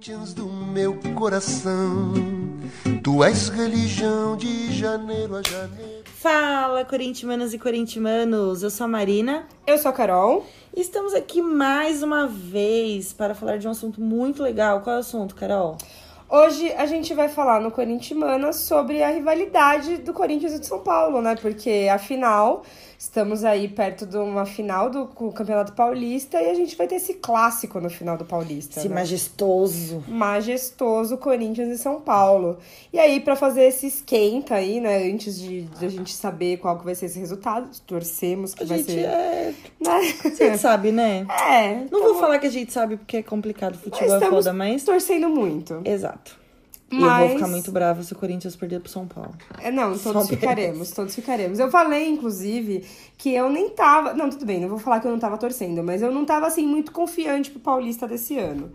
Corinthians do meu coração, tu és religião de janeiro a janeiro. Fala, corintianas e corintianos! Eu sou a Marina. Eu sou a Carol. E estamos aqui mais uma vez para falar de um assunto muito legal. Qual é o assunto, Carol? Hoje a gente vai falar no Corintianas sobre a rivalidade do Corinthians e de São Paulo, né? Porque afinal, estamos aí perto de uma final do Campeonato Paulista e a gente vai ter esse clássico no final do Paulista. Esse né? majestoso. Majestoso Corinthians e São Paulo. E aí, para fazer esse esquenta aí, né? Antes de, de, a gente saber qual que vai ser esse resultado, torcemos que A vai gente ser. é. Né? Gente sabe, né? É. Não vou falar que a gente sabe porque é complicado Mas futebol é estamos foda, mas. torcendo muito. Exato. E eu Mas- vou ficar muito brava se o Corinthians perder pro São Paulo. É, não, Só todos Deus. ficaremos, todos ficaremos. Eu falei, inclusive, que eu nem tava. Não, tudo bem, não vou falar que eu não tava torcendo, mas eu não tava assim muito confiante pro Paulista desse ano.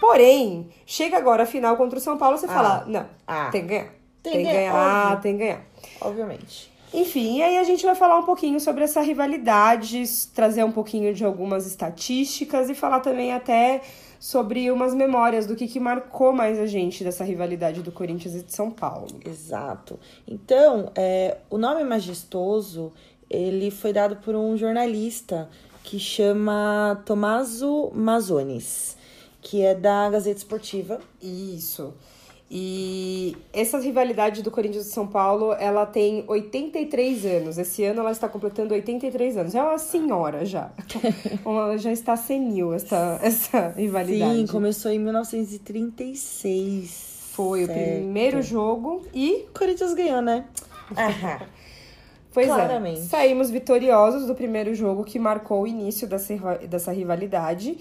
Porém, chega agora a final contra o São Paulo, você Ah. fala, não, Ah. tem que ganhar. Tem Tem, que ganhar, óbvio. tem que ganhar. Obviamente. Enfim, e aí a gente vai falar um pouquinho sobre essa rivalidade, trazer um pouquinho de algumas estatísticas e falar também até sobre umas memórias do que, que marcou mais a gente dessa rivalidade do Corinthians e de São Paulo. Exato. Então, é, o nome majestoso, ele foi dado por um jornalista que chama Tommaso Mazzonis, que é da Gazeta Esportiva. Isso. E essa rivalidade do Corinthians e São Paulo, ela tem 83 anos. Esse ano ela está completando 83 anos. É uma senhora já. Ela já está senil essa, essa rivalidade. Sim, começou em 1936. Foi o Certo. primeiro jogo e O Corinthians ganhou, né? Pois Claramente. é, saímos vitoriosos do primeiro jogo que marcou o início dessa, dessa rivalidade.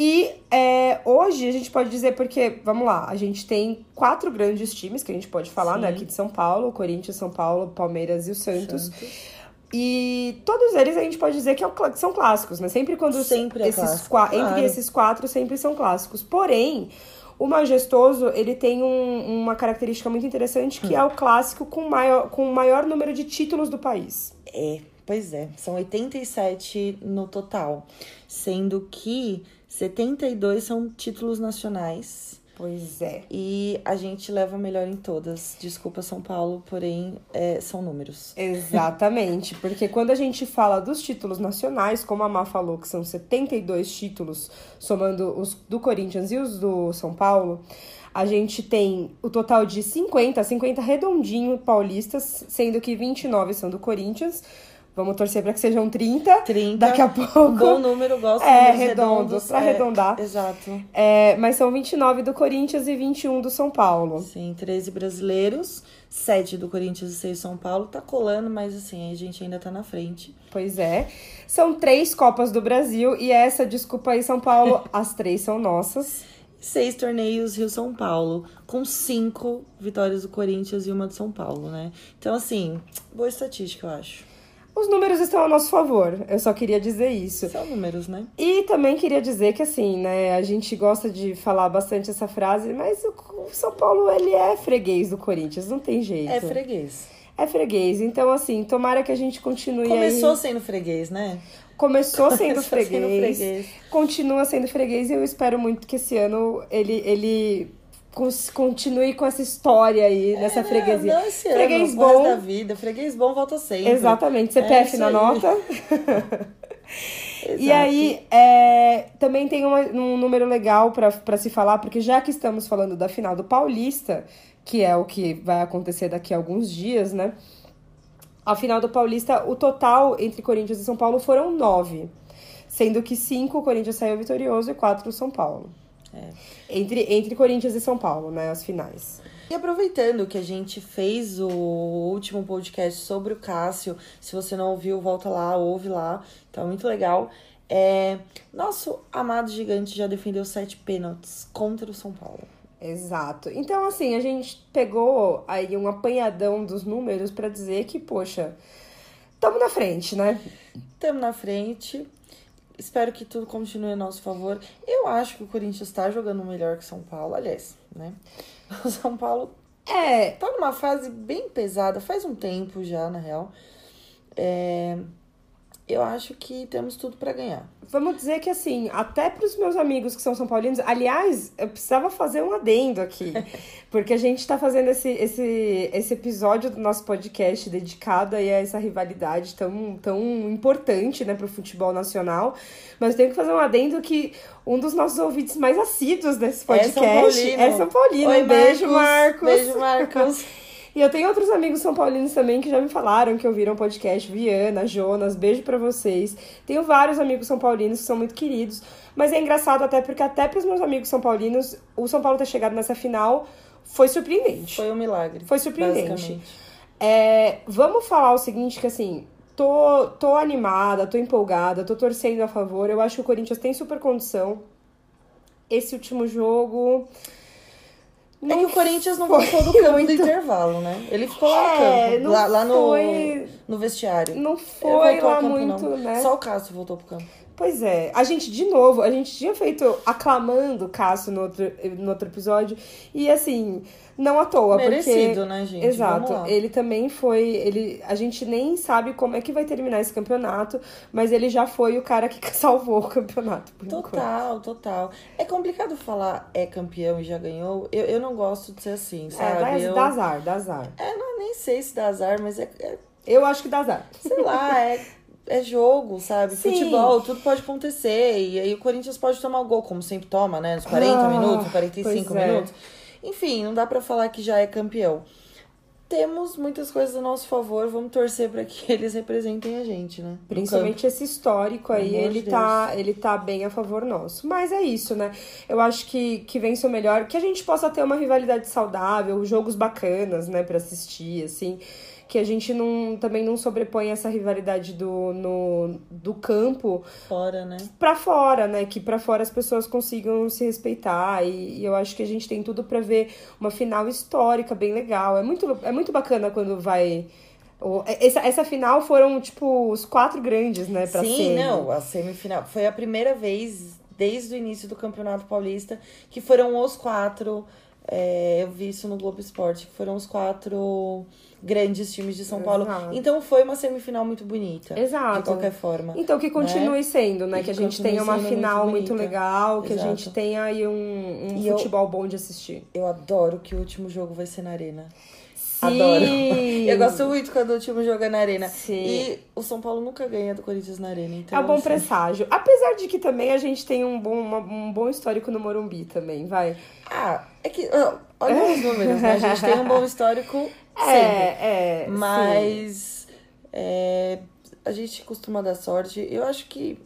E é, hoje a gente pode dizer, porque, vamos lá, a gente tem quatro grandes times que a gente pode falar, Sim. né? Aqui de São Paulo, Corinthians, São Paulo, Palmeiras e o Santos. E todos eles a gente pode dizer que é são clássicos, né? Sempre quando Sempre é esses clássico, qua- claro. entre esses quatro sempre são clássicos. Porém, o majestoso ele tem um- uma característica muito interessante que é o clássico com maior, com o maior número de títulos do país. É, pois é. São 87 no total. Sendo que 72 são títulos nacionais. Pois é. E a gente leva melhor em todas. Desculpa, São Paulo, porém, é, são números. Exatamente, porque quando a gente fala dos títulos nacionais, como a Má falou, que são 72 títulos, somando os do Corinthians e os do São Paulo, a gente tem o total de 50, 50 redondinho paulistas, sendo que 29 são do Corinthians. Vamos torcer para que sejam 30. 30. Daqui a pouco. Bom número, gosto de É, redondo, redondos. pra é, arredondar. Exato. É, mas são 29 do Corinthians e 21 do São Paulo. Sim, 13 brasileiros, 7 do Corinthians e 6 São Paulo. Tá colando, mas assim, a gente ainda tá na frente. Pois é. São três Copas do Brasil e essa, desculpa aí, São Paulo, as três são nossas. Seis torneios Rio-São Paulo, com cinco vitórias do Corinthians e uma do São Paulo, né? Então, assim, boa estatística, eu acho. Os números estão a nosso favor, eu só queria dizer isso. São números, né? E também queria dizer que, assim, né, a gente gosta de falar bastante essa frase, mas o São Paulo, ele é freguês do Corinthians, não tem jeito. É freguês. É freguês. Então, assim, tomara que a gente continue Começou aí... sendo freguês, né? Começou sendo freguês, sendo freguês. continua sendo freguês e eu espero muito que esse ano ele, ele continue com essa história aí, nessa freguesia. Não, esse freguês ano, bom. da vida. Freguês bom volta sempre. Exatamente, É CPF isso na aí. nota. E aí, é, também tem uma- um número legal pra se falar, porque já que estamos falando da final do Paulista, que é o que vai acontecer daqui a alguns dias, né? A final do Paulista, o total entre Corinthians e São Paulo foram nove. Sendo que cinco o Corinthians saiu vitorioso e quatro o São Paulo. É. Entre, entre Corinthians e São Paulo, né? As finais. E aproveitando que a gente fez o último podcast sobre o Cássio, se você não ouviu, volta lá, ouve lá, tá muito legal. É, nosso amado gigante já defendeu sete pênaltis contra o São Paulo. Exato. Então, assim, a gente pegou aí um apanhadão dos números pra dizer que, poxa, estamos na frente, né? Estamos na frente. Espero que tudo continue a nosso favor. Eu acho que o Corinthians tá jogando melhor que o São Paulo. Aliás, né? O São Paulo É, tá numa fase bem pesada, faz um tempo já, na real. É, eu acho que temos tudo para ganhar. Vamos dizer que assim, até para os meus amigos que são São Paulinos, aliás, eu precisava fazer um adendo aqui, porque a gente está fazendo esse, esse, esse episódio do nosso podcast dedicado aí a essa rivalidade tão, tão importante né, para o futebol nacional. Mas eu tenho que fazer um adendo que um dos nossos ouvintes mais assíduos desse podcast é São Paulino. É São Paulino. Oi, Beijo, Marcos. Beijo, Marcos. E eu tenho outros amigos são paulinos também que já me falaram que ouviram o podcast. Viana, Jonas, beijo para vocês. Tenho vários amigos são paulinos que são muito queridos. Mas é engraçado até porque até pros meus amigos são paulinos, o São Paulo ter chegado nessa final foi surpreendente. Foi um milagre. Foi surpreendente. É, vamos falar o seguinte, que assim, tô, tô animada, tô empolgada, tô torcendo a favor. Eu acho que o Corinthians tem super condição. Esse último jogo... Não é que o Corinthians não voltou do campo muito... do intervalo, né? Ele ficou lá no é, campo, lá, lá no, foi... no vestiário. Não foi lá campo, muito, não. né? Só o Cássio voltou pro campo. Pois é. A gente, de novo, a gente tinha feito aclamando o Cássio no outro, no outro episódio. E assim, não à toa. Merecido, porque... né, gente? Exato. Ele também foi. Ele... A gente nem sabe como é que vai terminar esse campeonato, mas ele já foi o cara que salvou o campeonato. total, enquanto. total. É complicado falar é campeão e já ganhou. Eu, eu não gosto de ser assim, sabe? É, dá, eu... dá azar, dá azar. É, não, nem sei se dá azar, mas é... é... Eu acho que dá azar. Sei lá, é é jogo, sabe? Sim. Futebol, tudo pode acontecer. E aí o Corinthians pode tomar o gol, como sempre toma, né? Nos 40 ah, minutos, 45 é. minutos. Enfim, não dá para falar que já é campeão. Temos muitas coisas a nosso favor, vamos torcer para que eles representem a gente, né? Principalmente esse histórico aí, ele tá, ele tá bem a favor nosso. Mas é isso, né? Eu acho que, que vence o melhor, que a gente possa ter uma rivalidade saudável, jogos bacanas, né, para assistir, assim que a gente não, também não sobrepõe essa rivalidade do, no, do campo fora, né? Pra fora, né? Que pra fora as pessoas consigam se respeitar. E, e eu acho que a gente tem tudo para ver uma final histórica bem legal. É muito, é muito bacana quando vai. Essa, essa final foram, tipo, os quatro grandes, né, pra Sim, semi. não, a semifinal. Foi a primeira vez desde o início do Campeonato Paulista que foram os quatro. É, eu vi isso no Globo Esporte, que foram os quatro grandes times de São Paulo. Exato. Então foi uma semifinal muito bonita. Exato. De qualquer forma. Então que continue né? sendo, né? Que, que a gente tenha uma final muito, muito legal, que Exato. a gente tenha aí um, um futebol eu, bom de assistir. Eu adoro que o último jogo vai ser na arena. Sim. Adoro. Eu gosto muito quando o time joga na arena. Sim. E o São Paulo nunca ganha do Corinthians na arena. Então, é um bom presságio. Apesar de que também a gente tem um bom, uma, um bom histórico no Morumbi também, vai. Ah, é que. Olha os números, né? A gente tem um bom histórico é, é. Mas é, a gente costuma dar sorte. Eu acho que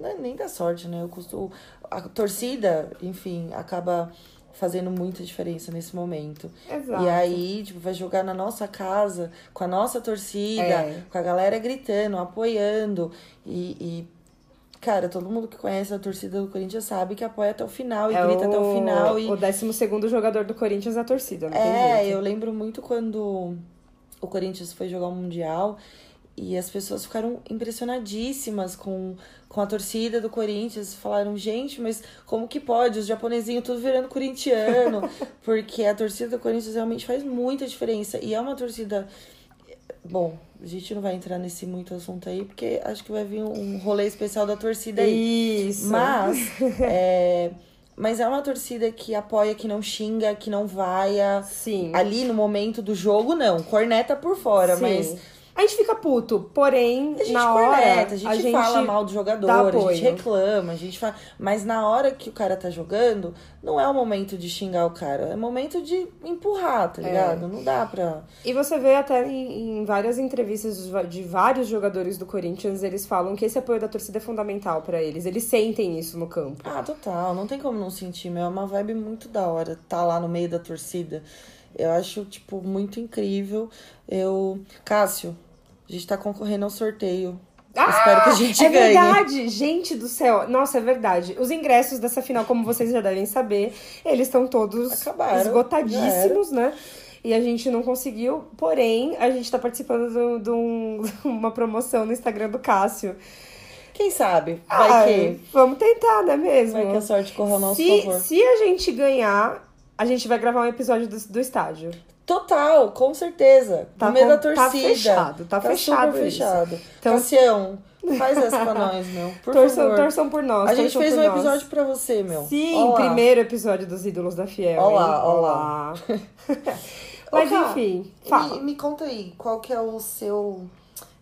não é nem dar sorte, né? Eu costumo, a torcida, enfim, acaba fazendo muita diferença nesse momento. Exato. E aí, tipo, vai jogar na nossa casa, com a nossa torcida, é. com a galera gritando, apoiando. E, e, cara, todo mundo que conhece a torcida do Corinthians sabe que apoia até o final e é grita o, até o final. E... O 12 jogador do Corinthians é a torcida, não É, eu lembro muito quando o Corinthians foi jogar o Mundial e as pessoas ficaram impressionadíssimas com, com a torcida do Corinthians. Falaram, gente, mas como que pode? Os japonesinhos tudo virando corintiano. Porque a torcida do Corinthians realmente faz muita diferença. E é uma torcida. Bom, a gente não vai entrar nesse muito assunto aí, porque acho que vai vir um rolê especial da torcida aí. Isso. Mas. é, mas é uma torcida que apoia, que não xinga, que não vaia. Sim. Ali no momento do jogo, não. Corneta por fora, Sim. mas a gente fica puto, porém, a gente na hora. Corneta, a gente, a gente fala mal do jogador, a gente reclama, a gente fala. Mas na hora que o cara tá jogando, não é o momento de xingar o cara, é o momento de empurrar, tá é. ligado? É. Não dá pra. E você vê até em, em, várias entrevistas de vários jogadores do Corinthians, eles falam que esse apoio da torcida é fundamental para eles. Eles sentem isso no campo. Ah, total. Não tem como não sentir, meu. É uma vibe muito da hora tá lá no meio da torcida. Eu acho, tipo, muito incrível. Eu. Cássio, a gente tá concorrendo ao sorteio. Ah, Espero que a gente é ganhe. É verdade, gente do céu. Nossa, é verdade. Os ingressos dessa final, como vocês já devem saber, eles estão todos Acabaram, esgotadíssimos, né? E a gente não conseguiu, porém, a gente tá participando de, um, uma promoção no Instagram do Cássio. Quem sabe? Vai ah, que. Vamos tentar, né mesmo? Vai que a sorte corra ao nosso se, favor. Se a gente ganhar, a gente vai gravar um episódio do, do estádio. Total, com certeza. Tá no meio da com- tá torcida. fechado, tá fechado super isso. fechado. Então- Cassião, faz essa pra nós, meu. Por torçam, favor. torçam por nós. A gente fez um nós. episódio pra você, meu. Sim, Ó lá. primeiro episódio dos Ídolos da Fiel. Olá, hein? olá. Mas Ká, enfim, fala. Me, me conta aí, qual que é o seu,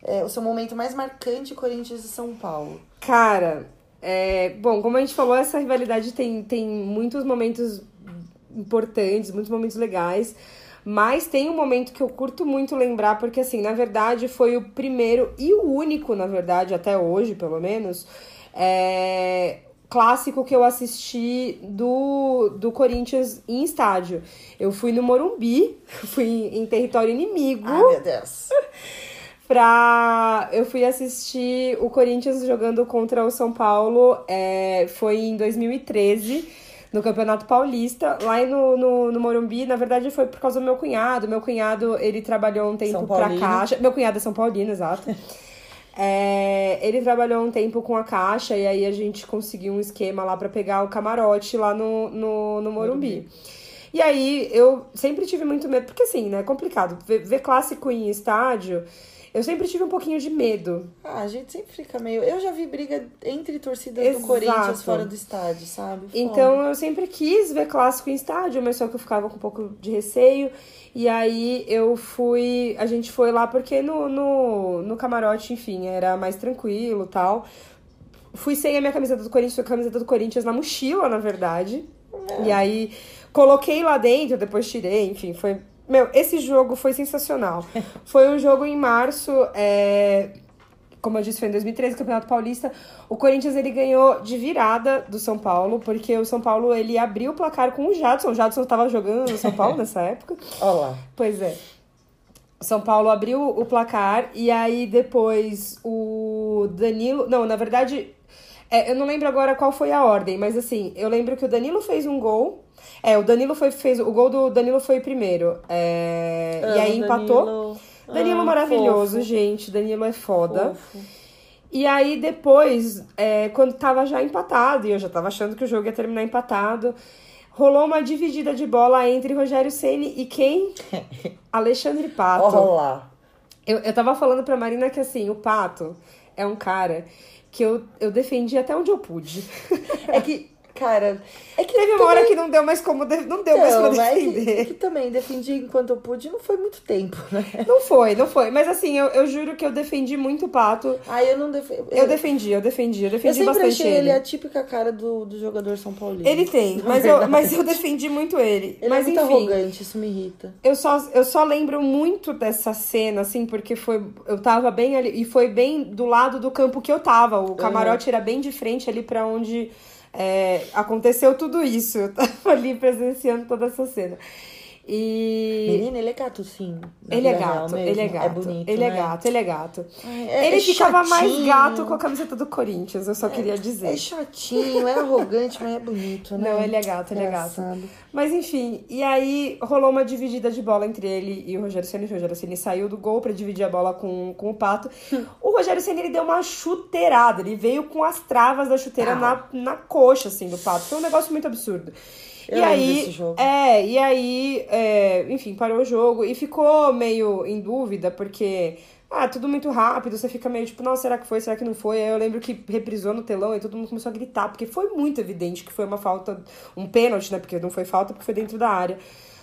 é, o seu momento mais marcante Corinthians e São Paulo? Cara, é, bom, como a gente falou, essa rivalidade tem, tem muitos momentos importantes, muitos momentos legais. Mas tem um momento que eu curto muito lembrar, porque assim, na verdade, foi o primeiro e o único, na verdade, até hoje, pelo menos, é, clássico que eu assisti do, do Corinthians em estádio. Eu fui no Morumbi, fui em território inimigo Ai, meu Deus. pra. Eu fui assistir o Corinthians jogando contra o São Paulo. é, foi em 2013, no Campeonato Paulista, lá no, no, no Morumbi. Na verdade, foi por causa do meu cunhado. Meu cunhado, ele trabalhou um tempo pra. Caixa. Meu cunhado é São Paulino, exato. É, ele trabalhou um tempo com a Caixa e aí a gente conseguiu um esquema lá pra pegar o camarote lá no, no, no Morumbi. E aí eu sempre tive muito medo, porque assim, né, é complicado. Ver, ver clássico em estádio, eu sempre tive um pouquinho de medo. Ah, a gente sempre fica meio. Eu já vi briga entre torcidas Exato. do Corinthians fora do estádio, sabe? Então eu sempre quis ver clássico em estádio, mas só que eu ficava com um pouco de receio. E aí eu fui. A gente foi lá porque no, no, no camarote, enfim, era mais tranquilo tal. Fui sem a minha camiseta do Corinthians, com a camiseta do Corinthians na mochila, na verdade. E aí coloquei lá dentro, depois tirei, enfim, foi. Meu, esse jogo foi sensacional. Foi um jogo em março, é, como eu disse, foi em 2013, Campeonato Paulista. O Corinthians ele ganhou de virada do São Paulo, porque o São Paulo ele abriu o placar com o Jadson. O Jadson estava jogando no São Paulo nessa época. Olha lá. Pois é. São Paulo abriu o placar e aí depois o Danilo. Não, na verdade, é, eu não lembro agora qual foi a ordem, mas assim, eu lembro que o Danilo fez um gol. É, o Danilo foi, fez. O gol do Danilo foi primeiro. É, e aí empatou. Danilo. Danilo Ah, maravilhoso, fofo, gente. Danilo é foda. fofo. E aí depois, é, quando tava já empatado, e eu já tava achando que o jogo ia terminar empatado, rolou uma dividida de bola entre Rogério Ceni e quem? Alexandre Pato. Olha lá. Eu, eu tava falando pra Marina que assim, o Pato é um cara que eu, eu defendi até onde eu pude. É que, cara. É que Teve uma hora que não deu mais como de- não deu mais mas defender. que, que também defendi enquanto eu pude, não foi muito tempo, né? Não foi, não foi. Mas assim, eu, eu juro que eu defendi muito o Pato. Aí eu não defendi. Eu defendi, eu defendi, eu Eu defendi sempre bastante achei ele a típica cara do, do jogador São Paulino. Ele tem, mas eu, mas eu defendi muito ele. Ele mas é muito enfim, arrogante, isso me irrita. eu só, eu só lembro muito dessa cena, assim, porque foi. Eu tava bem ali. E foi bem do lado do campo que eu tava. O camarote era bem de frente ali pra onde é, aconteceu tudo isso. Eu tava ali presenciando toda essa cena. E. Menina, ele é gato, sim. Ele é gato, ele é gato. É bonito, ele é né? gato, ele é gato. Ai, é- ele é ficava mais chatinho. gato com a camiseta do Corinthians, eu só queria dizer. É chatinho, é arrogante, mas é bonito, né? Não, ele é gato, ele é gato. Engraçado. Mas enfim, e aí rolou uma dividida de bola entre ele e o Rogério Ceni. O Rogério Ceni saiu do gol pra dividir a bola com, com o Pato. o Rogério Ceni ele deu uma chuteirada, ele veio com as travas da chuteira Ah. na, na coxa assim do Pato. Foi um negócio muito absurdo. Eu e aí, desse jogo. é, e aí, é, enfim, parou o jogo e ficou meio em dúvida porque ah, tudo muito rápido, você fica meio tipo, não, será que foi, será que não foi? Aí eu lembro que reprisou no telão e todo mundo começou a gritar, porque foi muito evidente que foi uma falta, um pênalti, né? Porque não foi falta, porque foi dentro da área.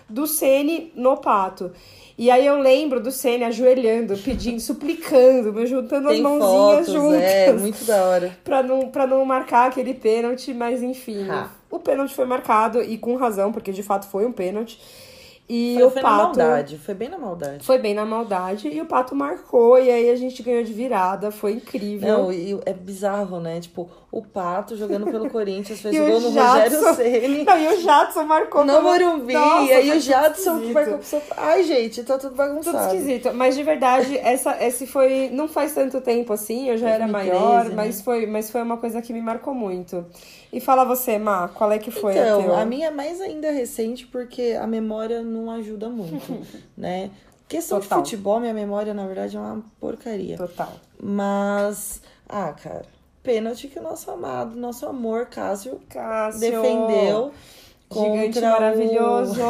Do Sene no pato. E aí eu lembro do Sene ajoelhando, pedindo, suplicando, mas juntando as Tem mãozinhas fotos, juntas. é, muito da hora. Pra não, pra não marcar aquele pênalti, mas enfim. Ah. O pênalti foi marcado e com razão, porque de fato foi um pênalti. E Foi, o foi na Pato. maldade, foi bem na maldade. Foi bem na maldade e o Pato marcou, e aí a gente ganhou de virada, foi incrível. Não, e é bizarro, né? Tipo, o Pato jogando pelo Corinthians fez o gol no Jadson- Rogério Ceni. Não, e o Jadson marcou No pelo- Morumbi, Nossa, e aí o Jadson que marcou pro São Ai, gente, tá tudo Tudo bagunçado. esquisito, mas de verdade, essa, esse foi. Não faz tanto tempo assim, eu já era 2013, maior, né? mas, foi, mas foi uma coisa que me marcou muito. E fala você, Má, qual é que foi a Então, teu? a minha é mais ainda recente porque a memória não ajuda muito, né? Questão Total. de futebol, minha memória, na verdade, é uma porcaria. Total. Mas, ah, cara, pênalti que o nosso amado, nosso amor, Cássio, Cássio. defendeu Gigante o- maravilhoso.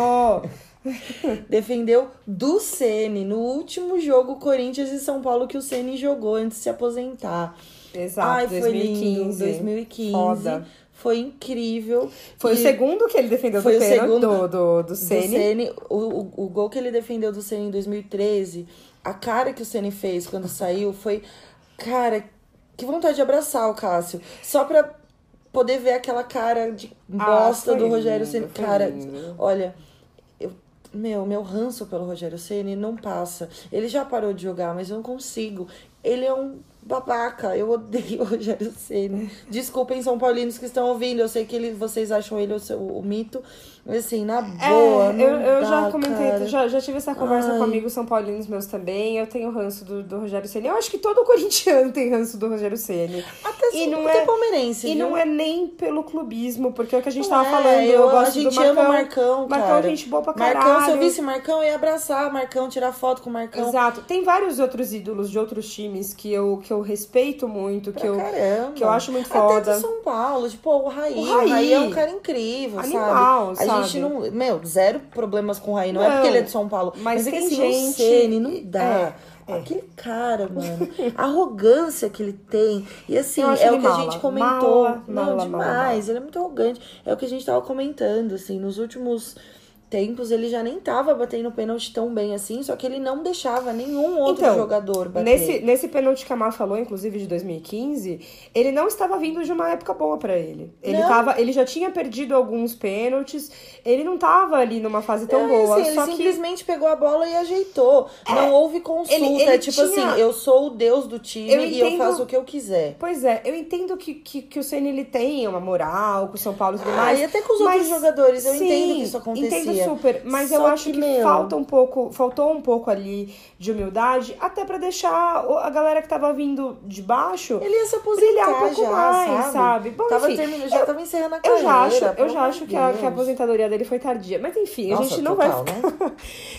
defendeu do Ceni no último jogo Corinthians e São Paulo que o Ceni jogou antes de se aposentar. Exato, Ai, foi 2015. lindo. 2015. Foda. Foi incrível. Foi E o segundo que ele defendeu Foi do o pênalti segundo do, do, do do Ceni. Ceni, o, o, o gol que ele defendeu do Ceni em 2013, a cara que o Ceni fez quando saiu foi. Cara, que vontade de abraçar o Cássio. Só pra poder ver aquela cara de Ah, bosta foi do Rogério Ceni. Cara, lindo. olha. Eu, meu, meu ranço pelo Rogério Ceni não passa. Ele já parou de jogar, mas eu não consigo. Ele é um babaca. Eu odeio o Rogério Ceni. Desculpem, São Paulinos que estão ouvindo. Eu sei que ele, vocês acham ele o, seu, o mito. Mas assim, na boa. É, eu, eu dá, já comentei, cara. já, já tive essa conversa Ai. com amigos são paulinos meus também. Eu tenho ranço do, do Rogério Ceni. Eu acho que todo corintiano tem ranço do Rogério Ceni. Até, E não é- palmeirense. E viu? não é nem pelo clubismo, porque é o que a gente Não tava é, falando. Eu, eu- a gosto gente do Marcão. ama o Marcão, Marcão cara. é gente boa pra caralho. Marcão, se eu visse Marcão, eu ia abraçar Marcão, tirar foto com o Marcão. Exato. Tem vários outros ídolos de outros times que eu, que eu respeito muito, que eu, que eu acho muito Até foda. de São Paulo, tipo, o Raí. O O Raí, Raí. é um cara incrível, Animal, sabe? A sabe? gente não. Meu, zero problemas com o Raí. Não, é Não, porque ele é de São Paulo. mas Mas, é que assim, gente- Ceni não dá. É, é. Aquele cara, mano. A arrogância que ele tem. E assim, é o que a mala. gente comentou. Mala, não, mala, demais. Ele é muito arrogante. É o que a gente tava comentando, assim, nos últimos tempos ele já nem tava batendo pênalti tão bem assim, só que ele não deixava nenhum outro Então, jogador bater. Nesse, nesse pênalti que a Mar falou, inclusive de 2015, ele não estava vindo de uma época boa pra ele. Ele, Não. tava, ele já tinha perdido alguns pênaltis, ele não tava ali numa fase tão É, boa. assim, só ele que simplesmente pegou a bola e ajeitou. Não houve consulta. ele- ele é tipo tinha- assim, eu sou o deus do time Eu e eu faço o que eu quiser. Pois é, eu entendo que, que, que o Ceni ele tem uma moral com o São Paulo e tudo Ah, mais. e até com os mas- outros jogadores, eu sim, entendo que isso acontecia. Entendo super, mas eu Só acho que, que, meu- falta um pouco, faltou um pouco ali de humildade, até pra deixar a galera que tava vindo de baixo Ele ia se brilhar um pouco já, mais, sabe? sabe? Bom, tava enfim, terminando, já eu- tava encerrando a Eu carreira. já acho, eu já acho que a, que a aposentadoria dele foi tardia. Mas enfim, a Nossa, gente não total, vai né?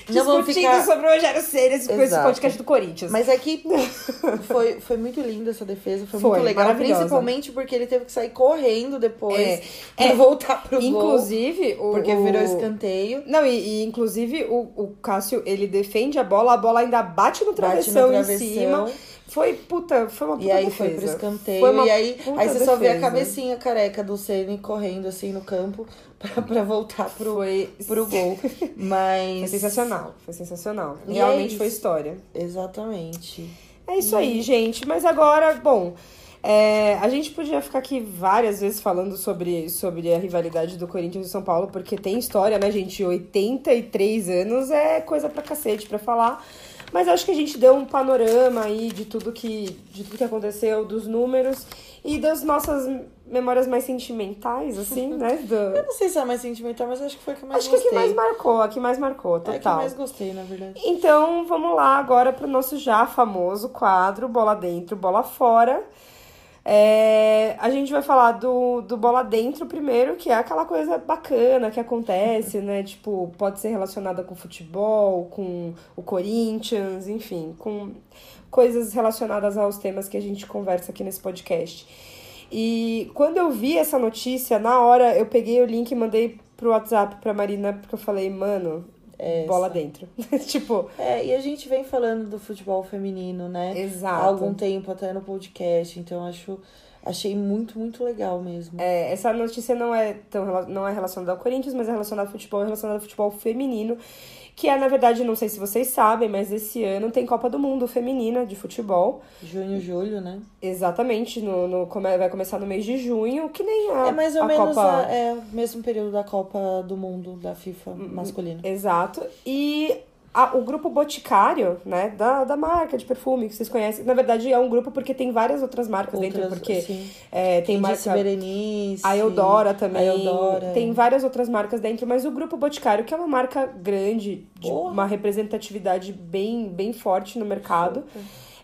ficar Não vamos discutindo ficar- sobre o Rogério Ceni com esse Exato. podcast do Corinthians. Mas é que foi, foi muito linda essa defesa, foi, Foi, muito legal. Principalmente porque ele teve que sair correndo depois É, pra é. voltar pro gol. Inclusive, o, Porque virou escanteio. Não, e, e, inclusive o, o Cássio, ele defende a bola, a bola ainda bate no Bate no travessão, travessão. em cima. Foi, puta, foi uma puta E aí defesa. foi pro escanteio. Foi e aí, aí você só vê a defesa. cabecinha careca do Ceni correndo assim no campo pra, pra voltar pro, Foi, pro gol. Mas. foi sensacional, foi sensacional. E é Realmente foi isso. história. Exatamente. É isso aí, gente. Mas agora, bom, é, a gente podia ficar aqui várias vezes falando sobre, sobre a rivalidade do Corinthians e São Paulo, porque tem história, né, gente? 83 anos é coisa pra cacete pra falar. Mas acho que a gente deu um panorama aí de tudo que, de tudo que aconteceu, dos números e das nossas memórias mais sentimentais, assim, né? Do... Eu não sei se é mais sentimental, mas acho que foi a que mais Acho que a gostei. que mais marcou, a que mais marcou, É a que total. mais gostei, na verdade. Então, vamos lá agora pro nosso já famoso quadro Bola Dentro, Bola Fora. É, a gente vai falar do, do Bola Dentro primeiro, que é aquela coisa bacana que acontece, né? Tipo, pode ser relacionada com futebol, com o Corinthians, enfim, com coisas relacionadas aos temas que a gente conversa aqui nesse podcast. E quando eu vi essa notícia, na hora eu peguei o link e mandei pro WhatsApp pra Marina, porque eu falei, mano, Essa. bola dentro. tipo, É, e a gente vem falando do futebol feminino, né? Exato. Há algum tempo até no podcast, então acho achei muito, muito legal mesmo. é, essa notícia não é tão não é relacionada ao Corinthians, mas é relacionada ao futebol, é relacionada ao futebol feminino, que é, na verdade, não sei se vocês sabem, mas esse ano tem Copa do Mundo feminina de futebol. Junho, julho, né? Exatamente, no, no, vai começar no mês de junho, que nem a, é mais ou a menos Copa... a- é, o mesmo período da Copa do Mundo da FIFA masculina. Exato. E a- o grupo Boticário, né, da, da marca de perfume que vocês conhecem, na verdade é um grupo porque tem várias outras marcas dentro, Outras, porque sim. é, tem Disse marca... Berenice. A Eudora também. A Eudora. Tem várias outras marcas dentro, mas o Grupo Boticário, que é uma marca grande, de uma representatividade bem, bem forte no mercado,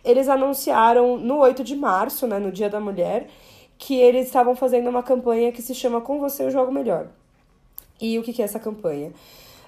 eles anunciaram no 8 de março, né, no Dia da Mulher, que eles estavam fazendo uma campanha que se chama Com Você Eu Jogo Melhor. E o que, que é essa campanha?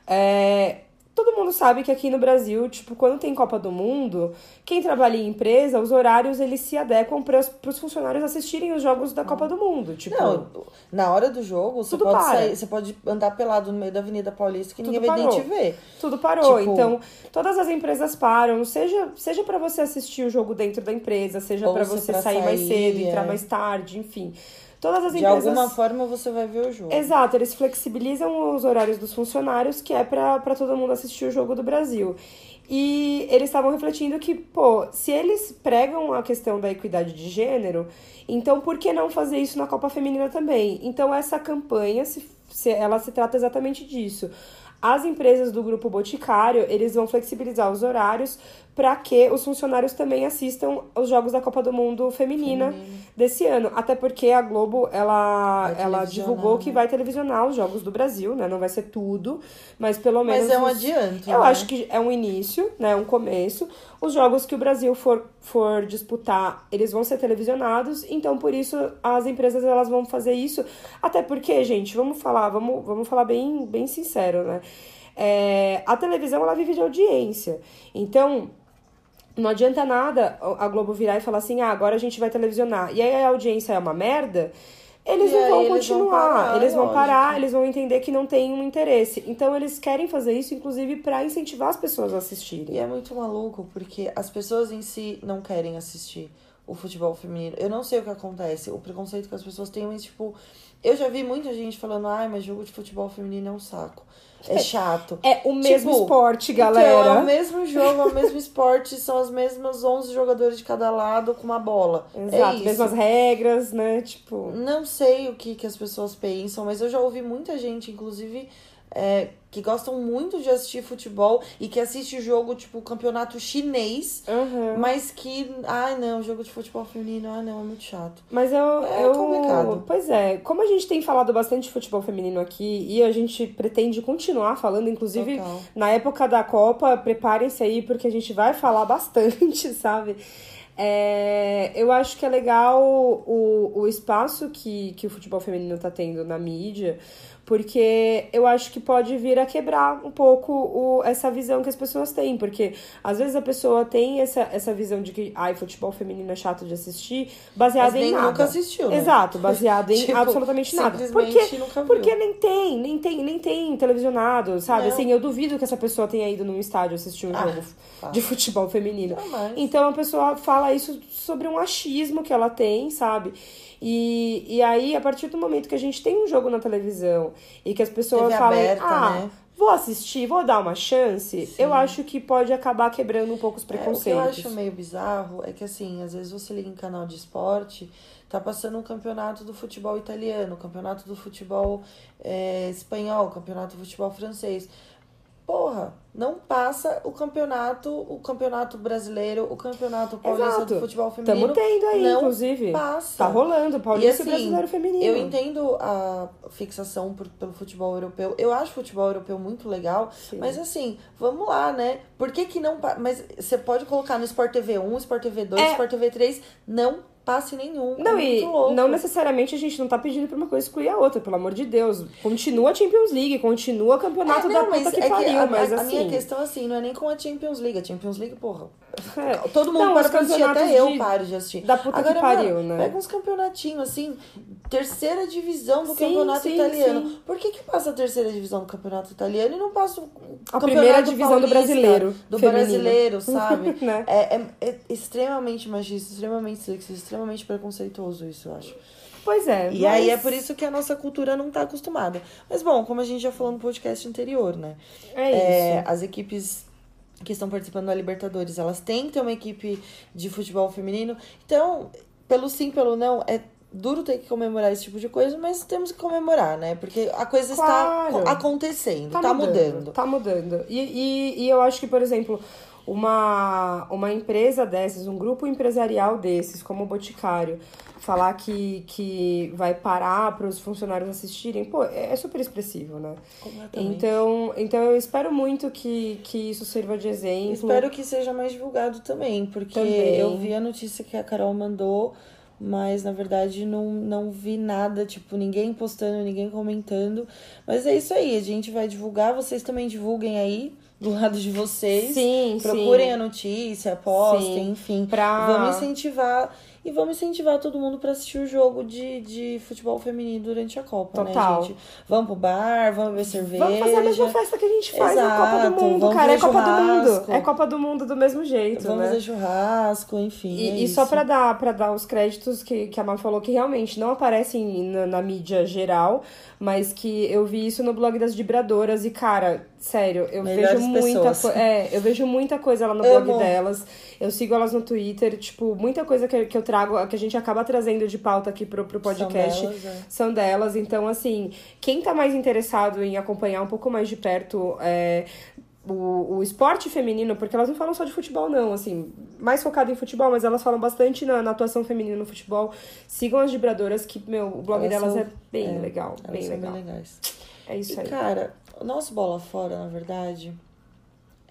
É, todo mundo sabe que aqui no Brasil, tipo, quando tem Copa do Mundo, quem trabalha em empresa, os horários eles se adequam para os funcionários assistirem os jogos da Copa do Mundo. Tipo, Não, na hora do jogo, você pode para. sair, você pode andar pelado no meio da Avenida Paulista que Tudo ninguém vai nem te ver. Tudo parou. Tipo- Então, todas as empresas param, seja, seja para você assistir o jogo dentro da empresa, seja para se você pra sair, mais sair, cedo, entrar é. mais tarde, enfim. Todas as De empresas. alguma forma você vai ver o jogo. Exato, eles flexibilizam os horários dos funcionários, que é pra pra todo mundo assistir o jogo do Brasil. E eles estavam refletindo que, pô, se eles pregam a questão da equidade de gênero, então por que não fazer isso na Copa Feminina também? Então essa campanha, se, se- ela se trata exatamente disso. As empresas do grupo Boticário, eles vão flexibilizar os horários para que os funcionários também assistam os jogos da Copa do Mundo feminina, desse ano. Até porque a Globo, ela, Vai ela divulgou que né? vai televisionar os jogos do Brasil, né? Não vai ser tudo, mas pelo menos... Mas é um os- adianto. eu né? acho que é um início, né? Um começo. Os jogos que o Brasil for, for disputar, eles vão ser televisionados. Então, por isso, as empresas elas vão fazer isso. Até porque, gente, vamos falar, vamos, vamos falar bem, bem sincero, né? É, a televisão ela vive de audiência. Então, não adianta nada a Globo virar e falar assim, ah, agora a gente vai televisionar. E aí a audiência é uma merda. Eles E não vão eles vão continuar, parar, eles vão lógico. parar, eles vão entender que não tem um interesse. Então eles querem fazer isso, inclusive, pra incentivar as pessoas a E assistirem. é muito maluco, porque as pessoas em si não querem assistir o futebol feminino. Eu não sei o que acontece, o preconceito que as pessoas têm, mas, tipo, eu já vi muita gente falando, ai, mas jogo de futebol feminino é um saco. É chato. É o mesmo Tipo, esporte, Então, é galera. o mesmo jogo, é o mesmo esporte, são as mesmas 11 jogadores de cada lado com uma bola. Exato, é mesmas regras, né? Tipo. Não sei o que, que as pessoas pensam, mas eu já ouvi muita gente, inclusive, é, que gostam muito de assistir futebol e que assiste jogo, tipo, campeonato chinês, aham. mas que, ai não, jogo de futebol feminino, ai não, é muito chato. Mas eu, É eu. complicado. Pois é, como a gente tem falado bastante de futebol feminino aqui e a gente pretende continuar falando, inclusive Total. na época da Copa, preparem-se aí porque a gente vai falar bastante, sabe? É, eu acho que é legal o, o espaço que, que o futebol feminino tá tendo na mídia, porque eu acho que pode vir a quebrar um pouco o, essa visão que as pessoas têm, porque às vezes a pessoa tem essa, essa visão de que ai, futebol feminino é chato de assistir, baseado Mas em nada. nunca assistiu, né? Exato, baseado em Tipo, absolutamente nada. Porque, nunca viu. porque nem tem, nem tem, nem tem televisionado, sabe? Não. Assim, eu duvido que essa pessoa tenha ido num estádio assistir um Ah, jogo fácil. de futebol feminino. Então a pessoa fala isso sobre um achismo que ela tem, sabe? E, e aí, a partir do momento que a gente tem um jogo na televisão e que as pessoas TV falam, aberta, ah, né? vou assistir, vou dar uma chance, Sim. eu acho que pode acabar quebrando um pouco os É, o que eu preconceitos. acho meio bizarro é que, assim, às vezes você liga em canal de esporte, tá passando um campeonato do futebol italiano, campeonato do futebol é, espanhol, campeonato do futebol francês. Porra, não passa o campeonato, o campeonato brasileiro, o campeonato paulista Exato. do futebol feminino. Estamos tendo aí, não inclusive. passa. Tá rolando, Paulista e, assim, Brasileiro Feminino. eu entendo a fixação por- pelo futebol europeu. Eu acho o futebol europeu muito legal, Sim. mas assim, vamos lá, né? Por que que não... Mas você pode colocar no Sport TV 1, Sport TV 2, É. Sport TV 3, não passe nenhum. Não, é e louco. não necessariamente a gente não tá pedindo pra uma coisa excluir a outra, pelo amor de Deus. Continua a Champions League, continua o campeonato É, da não, puta mas que é pariu, a, mas a, assim. a minha questão assim, não é nem com a Champions League. A Champions League, porra. É, Todo mundo Não, para pra assistir, até campeonatos eu de- paro de assistir. da puta que Agora, pariu, mano, né? Pega uns campeonatinhos assim, terceira divisão do Sim, campeonato sim, italiano. sim. Por que que passa a terceira divisão do campeonato italiano e não passa o A campeonato primeira divisão do paulista, brasileiro Do feminino. brasileiro, sabe? Né? é, é- é extremamente machista, extremamente sexista, extremamente preconceituoso isso, eu acho. Pois é. E mas- aí é por isso que a nossa cultura não tá acostumada. Mas bom, como a gente já falou no podcast anterior, né? É É, isso. as equipes que estão participando da Libertadores, elas têm que ter uma equipe de futebol feminino. Então, pelo sim, pelo não, é duro ter que comemorar esse tipo de coisa, mas temos que comemorar, né? Porque a coisa Claro. está acontecendo, tá, mudando. Tá mudando. E, e, e eu acho que, por exemplo, uma, uma empresa dessas, um grupo empresarial desses, como o Boticário, falar que, que vai parar para os funcionários assistirem, pô, é, é super expressivo, né? Então, então eu espero muito que, que isso sirva de exemplo. Espero que seja mais divulgado também, porque Também. eu vi a notícia que a Carol mandou, mas na verdade não, não vi nada, tipo, ninguém postando, ninguém comentando. Mas é isso aí, a gente vai divulgar, vocês também divulguem aí, do lado de vocês. Sim, Procurem sim. a notícia, postem, Sim. enfim. Pra- Vamos incentivar. E vamos incentivar todo mundo pra assistir o jogo de, de futebol feminino durante a Copa, Total. né, gente? Vamos pro bar, vamos beber cerveja. Vamos fazer a mesma festa que a gente faz na Copa Exato, do Mundo, vamos cara. É ver Copa do Mundo. É Copa do Mundo do mesmo jeito, Vamos né? fazer churrasco, enfim. E, é e só pra dar, pra dar os créditos que, que a Má falou, que realmente não aparecem na, na mídia geral, mas que eu vi isso no blog das vibradoras e, cara, sério, eu Melhores vejo muita coisa. É, eu vejo muita coisa lá no Amo. blog delas. Eu sigo elas no Twitter, tipo, muita coisa que, que eu trago, que a gente acaba trazendo de pauta aqui pro, pro podcast. delas, é. são delas. Então, assim, quem tá mais interessado em acompanhar um pouco mais de perto é, o, o esporte feminino, porque elas não falam só de futebol, não, assim, mais focado em futebol, mas elas falam bastante na, na atuação feminina no futebol. Sigam as vibradoras, que, meu, o blog Elas delas são- é bem é, legal, bem são legal. bem legais. É isso E, aí. cara, o nosso bola fora, na verdade,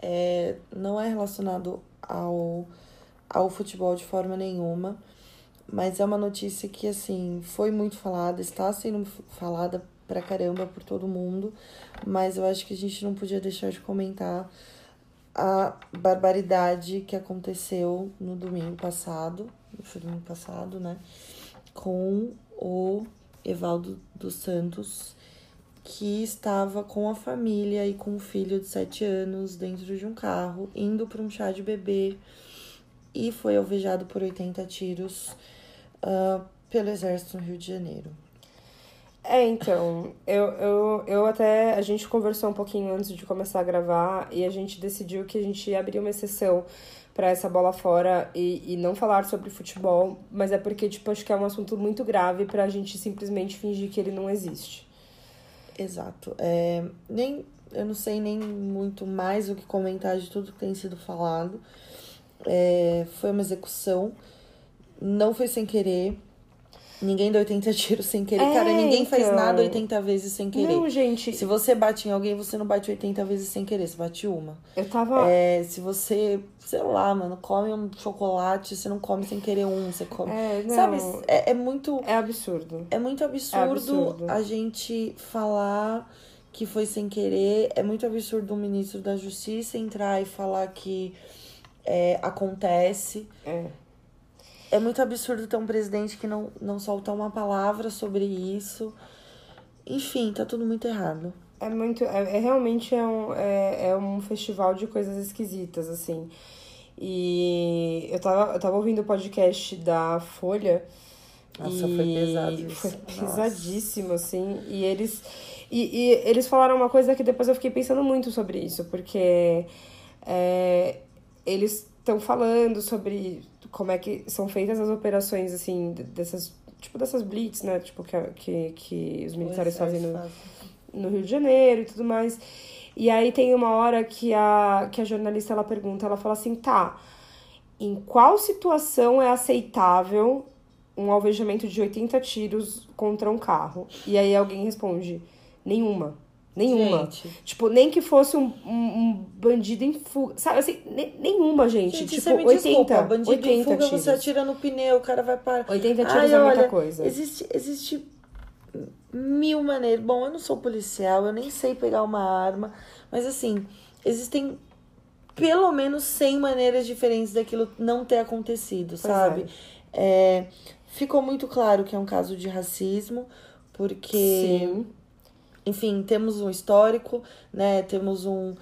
é, não é relacionado ao, ao futebol de forma nenhuma, mas é uma notícia que, assim, foi muito falada, está sendo falada pra caramba por todo mundo, mas eu acho que a gente não podia deixar de comentar a barbaridade que aconteceu no domingo passado, no domingo passado, né, com o Evaldo dos Santos, que estava com a família e com o filho de 7 anos dentro de um carro, indo para um chá de bebê e foi alvejado por 80 tiros ah, pelo exército no Rio de Janeiro. É, então, eu, eu, eu até. A gente conversou um pouquinho antes de começar a gravar e a gente decidiu que a gente ia abrir uma exceção pra essa bola fora e, e não falar sobre futebol, mas é porque, tipo, acho que é um assunto muito grave pra gente simplesmente fingir que ele não existe. Exato. É, nem, eu não sei nem muito mais o que comentar de tudo que tem sido falado. É, foi uma execução, não foi sem querer. Ninguém deu 80 tiros sem querer. É, Cara, ninguém faz então. nada 80 vezes sem querer. Não, gente, Se você bate em alguém, você não bate 80 vezes sem querer, você bate uma. eu tava. É, se você, sei lá, mano, come um chocolate, você não come sem querer um, você come. É, não. Sabe, é, é muito. É absurdo. É muito absurdo, absurdo. a gente falar que foi sem querer. É muito absurdo um ministro da Justiça entrar e falar que é, acontece. É. É muito absurdo ter um presidente que não, não solta uma palavra sobre isso. Enfim, tá tudo muito errado. É muito. É, é realmente é um, é, é um festival de coisas esquisitas, assim. E eu tava, eu tava ouvindo o podcast da Folha. Nossa, e foi pesado isso. Foi Nossa. pesadíssimo, assim. E eles. E, e eles falaram uma coisa que depois eu fiquei pensando muito sobre isso, porque é, eles estão falando sobre como é que são feitas as operações, assim, dessas. Tipo, dessas blitz, né? Tipo, que, que, que os militares fazem no, no Rio de Janeiro e tudo mais. E aí tem uma hora que a, que a jornalista ela pergunta, ela fala assim, tá, em qual situação é aceitável um alvejamento de 80 tiros contra um carro? E aí alguém responde, nenhuma. Nenhuma. Gente. Tipo, nem que fosse um, um, um bandido em fuga. Sabe assim, ne- nenhuma, gente. Gente, tipo, você me 80, desculpa, bandido 80 em fuga, tiros. você atira no pneu, o cara vai parar. 80 tiros Ai, é muita olha, coisa. Existe, existe mil maneiras. Bom, eu não sou policial, eu nem sei pegar uma arma, mas assim, existem pelo menos 100 maneiras diferentes daquilo não ter acontecido, sabe? É, ficou muito claro que é um caso de racismo, porque, Sim. Enfim, temos um histórico, né? Temos um.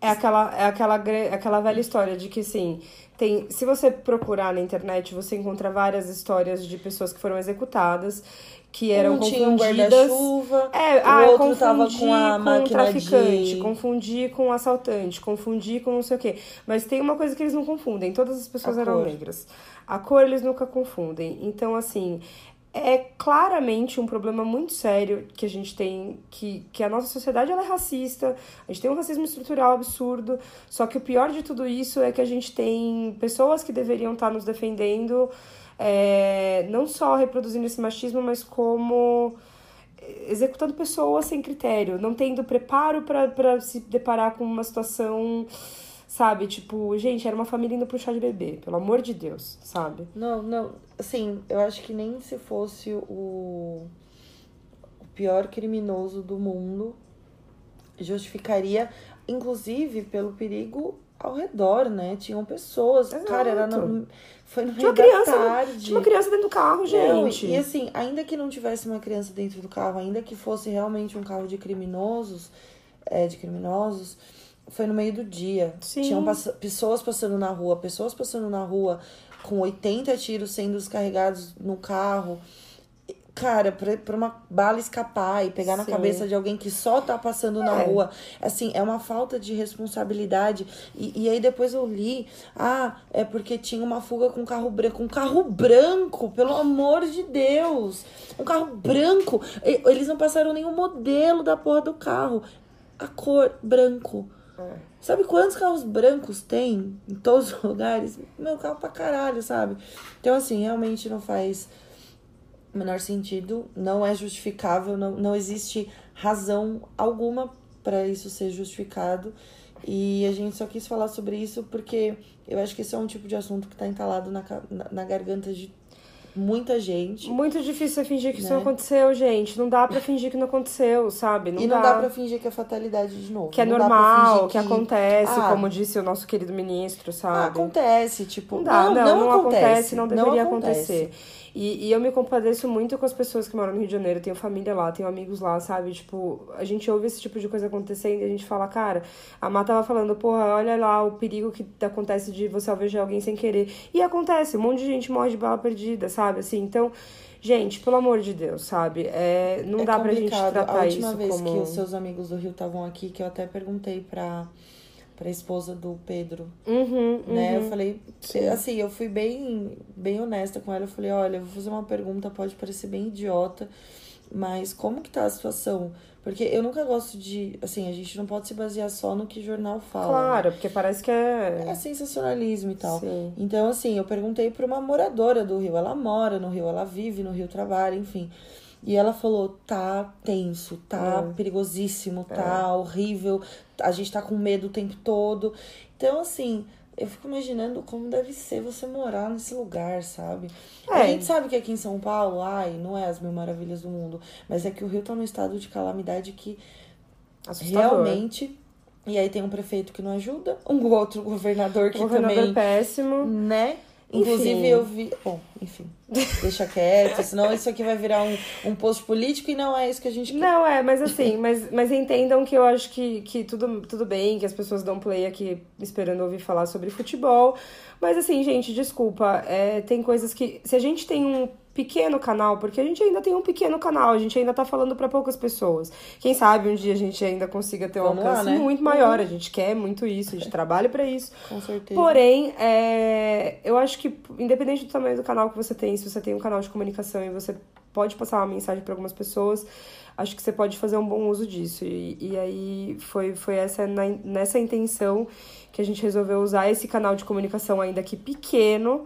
É aquela, é aquela, aquela velha história de que, assim, tem, se você procurar na internet, você encontra várias histórias de pessoas que foram executadas, que eram um tinha um confundidas... guarda-chuva, É, o ah, outro tava com a máquina traficante, de- confundir com assaltante, confundir com não sei o quê. Mas tem uma coisa que eles não confundem, todas as pessoas A eram cor. negras. A cor eles nunca confundem. Então, assim, é claramente um problema muito sério que a gente tem, que, que a nossa sociedade ela é racista, a gente tem um racismo estrutural absurdo, só que o pior de tudo isso é que a gente tem pessoas que deveriam estar nos defendendo, é, não só reproduzindo esse machismo, mas como executando pessoas sem critério, não tendo preparo para se deparar com uma situação, sabe? Tipo, gente, era uma família indo pro chá de bebê, pelo amor de Deus, sabe? Não, não. Assim, eu acho que nem se fosse o, o pior criminoso do mundo justificaria. inclusive pelo perigo ao redor, né? Tinham pessoas. Exato. Cara, era no, foi no Tinha uma meio da criança, tarde. tinha uma criança dentro do carro, Não, gente. e assim, ainda que não tivesse uma criança dentro do carro, ainda que fosse realmente um carro de criminosos, é, de criminosos, foi no meio do dia. Sim. Tinham pass- pessoas passando na rua, pessoas passando na rua com 80 tiros sendo descarregados no carro. Cara, pra, pra uma bala escapar e pegar na Sim. cabeça de alguém que só tá passando na É. rua. Assim, é uma falta de responsabilidade. E, e aí depois eu li, ah, é porque tinha uma fuga com carro branco. Um carro branco, pelo amor de Deus! Um carro branco. Eles não passaram nenhum modelo da porra do carro. A cor branco. É. Sabe quantos carros brancos tem em todos os lugares? Meu carro pra caralho, sabe? Então, assim, realmente não faz o menor sentido, não é justificável, não, não existe razão alguma para isso ser justificado. E a gente só quis falar sobre isso porque eu acho que esse é um tipo de assunto que tá entalado na, na, na garganta de muita gente. Muito difícil você fingir que isso Né? não aconteceu, gente. Não dá pra fingir que não aconteceu, sabe? Não e não dá. dá pra fingir que é fatalidade de novo. Que é Não normal, fingir que, acontece, Ah, como disse o nosso querido ministro, Ah, sabe? acontece, tipo, Não dá, não, não, não, não acontece, não deveria acontece. acontecer. E, e eu me compadeço muito com as pessoas que moram no Rio de Janeiro, tenho família lá, tenho amigos lá, sabe? Tipo, a gente ouve esse tipo de coisa acontecendo e a gente fala, cara, a Má tava falando, porra, olha lá o perigo que acontece de você alvejar alguém sem querer. E acontece, um monte de gente morre de bala perdida, sabe? Assim, então, gente, pelo amor de Deus, sabe? É, não é dá pra gente complicado. tratar A última isso vez como... que os seus amigos do Rio estavam aqui, que eu até perguntei pra, pra esposa do Pedro, Uhum, né? Eu uhum. falei, Sim. assim, eu fui bem, bem honesta com ela. Eu falei, olha, eu vou fazer uma pergunta, pode parecer bem idiota, mas como que tá a situação? Porque eu nunca gosto de, assim, a gente não pode se basear só no que jornal fala. né? Claro, porque parece que é... É sensacionalismo e tal. Sim. Então, assim, eu perguntei pra uma moradora do Rio. Ela mora no Rio, ela vive no Rio, trabalha, enfim. E ela falou: tá tenso, tá É. perigosíssimo, tá horrível, a gente tá com medo o tempo todo. Então, assim, eu fico imaginando como deve ser você morar nesse lugar, sabe? A É. gente sabe que aqui em São Paulo, ai, não é as mil maravilhas do mundo, mas é que o Rio tá num estado de calamidade que Assustador. realmente. E aí tem um prefeito que não ajuda, um outro governador que governador também péssimo. né? Enfim. Inclusive eu vi. Bom, enfim. Deixa quieto, senão isso aqui vai virar um, um post político e não é isso que a gente quer. Não, é, mas assim, mas, mas entendam que eu acho que, que tudo, tudo bem, que as pessoas dão play aqui esperando ouvir falar sobre futebol. Mas assim, gente, desculpa, é, tem coisas que. Se a gente tem um pequeno canal, porque a gente ainda tem um pequeno canal, a gente ainda tá falando pra poucas pessoas. Quem sabe um dia a gente ainda consiga ter um Vamos lá, alcance né? muito maior. A gente quer muito isso, a gente trabalha pra isso. Com certeza. Porém, é, eu acho que, independente do tamanho do canal que você tem, se você tem um canal de comunicação e você pode passar uma mensagem para algumas pessoas, acho que você pode fazer um bom uso disso. E, e aí foi, foi essa, na- nessa intenção que a gente resolveu usar esse canal de comunicação, ainda que pequeno,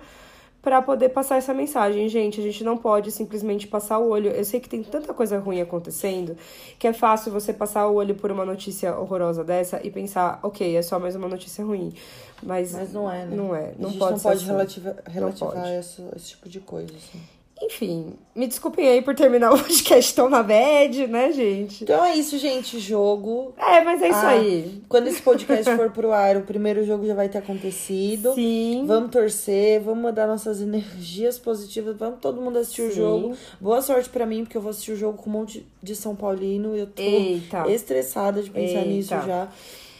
para poder passar essa mensagem. Gente, a gente não pode simplesmente passar o olho. Eu sei que tem tanta coisa ruim acontecendo que é fácil você passar o olho por uma notícia horrorosa dessa e pensar, ok, é só mais uma notícia ruim. Mas, Mas não é, né? Não é. Não a gente pode não pode assim. relativa, relativar pode. Esse, esse tipo de coisa, assim. Enfim, me desculpem aí por terminar o podcast tão na bad, né, gente? Então é isso, gente. Jogo. É, mas é isso Ah, aí. Quando esse podcast for pro ar, o primeiro jogo já vai ter acontecido. Sim. Vamos torcer, vamos mandar nossas energias positivas, vamos todo mundo assistir o Sim. jogo. Boa sorte pra mim, porque eu vou assistir o jogo com um monte de São Paulino. Eu tô Eita. estressada de pensar Eita. nisso já.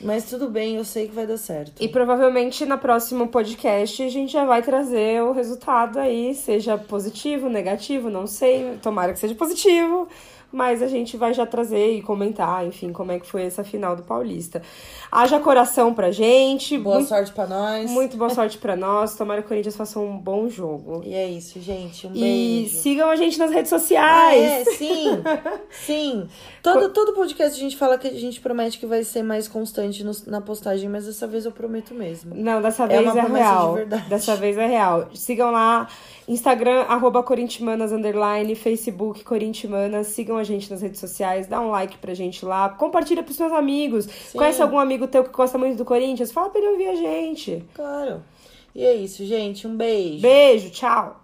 Mas tudo bem, eu sei que vai dar certo. E provavelmente no próximo podcast a gente já vai trazer o resultado aí, seja positivo, negativo, não sei. Tomara que seja positivo. Mas a gente vai já trazer e comentar, enfim, como é que foi essa final do Paulista. Haja coração pra gente. Boa muito, sorte pra nós. muito boa sorte pra nós. Tomara que o Corinthians faça um bom jogo. E é isso, gente. Um E beijo. sigam a gente nas redes Ah, sociais. é, sim. Sim. Todo, todo podcast a gente fala que a gente promete que vai ser mais constante no- na postagem, mas dessa vez eu prometo mesmo. Não, dessa É vez é, de real. verdade. Dessa vez é real. Sigam lá, Instagram, arroba Corintimanas, underline, Facebook, Corintimanas. Sigam a gente nas redes sociais, dá um like pra gente lá. Compartilha pros seus amigos. Conhece algum amigo teu que gosta muito do Corinthians? Fala pra ele ouvir a gente. Claro. E é isso, gente. Um beijo. Beijo, tchau.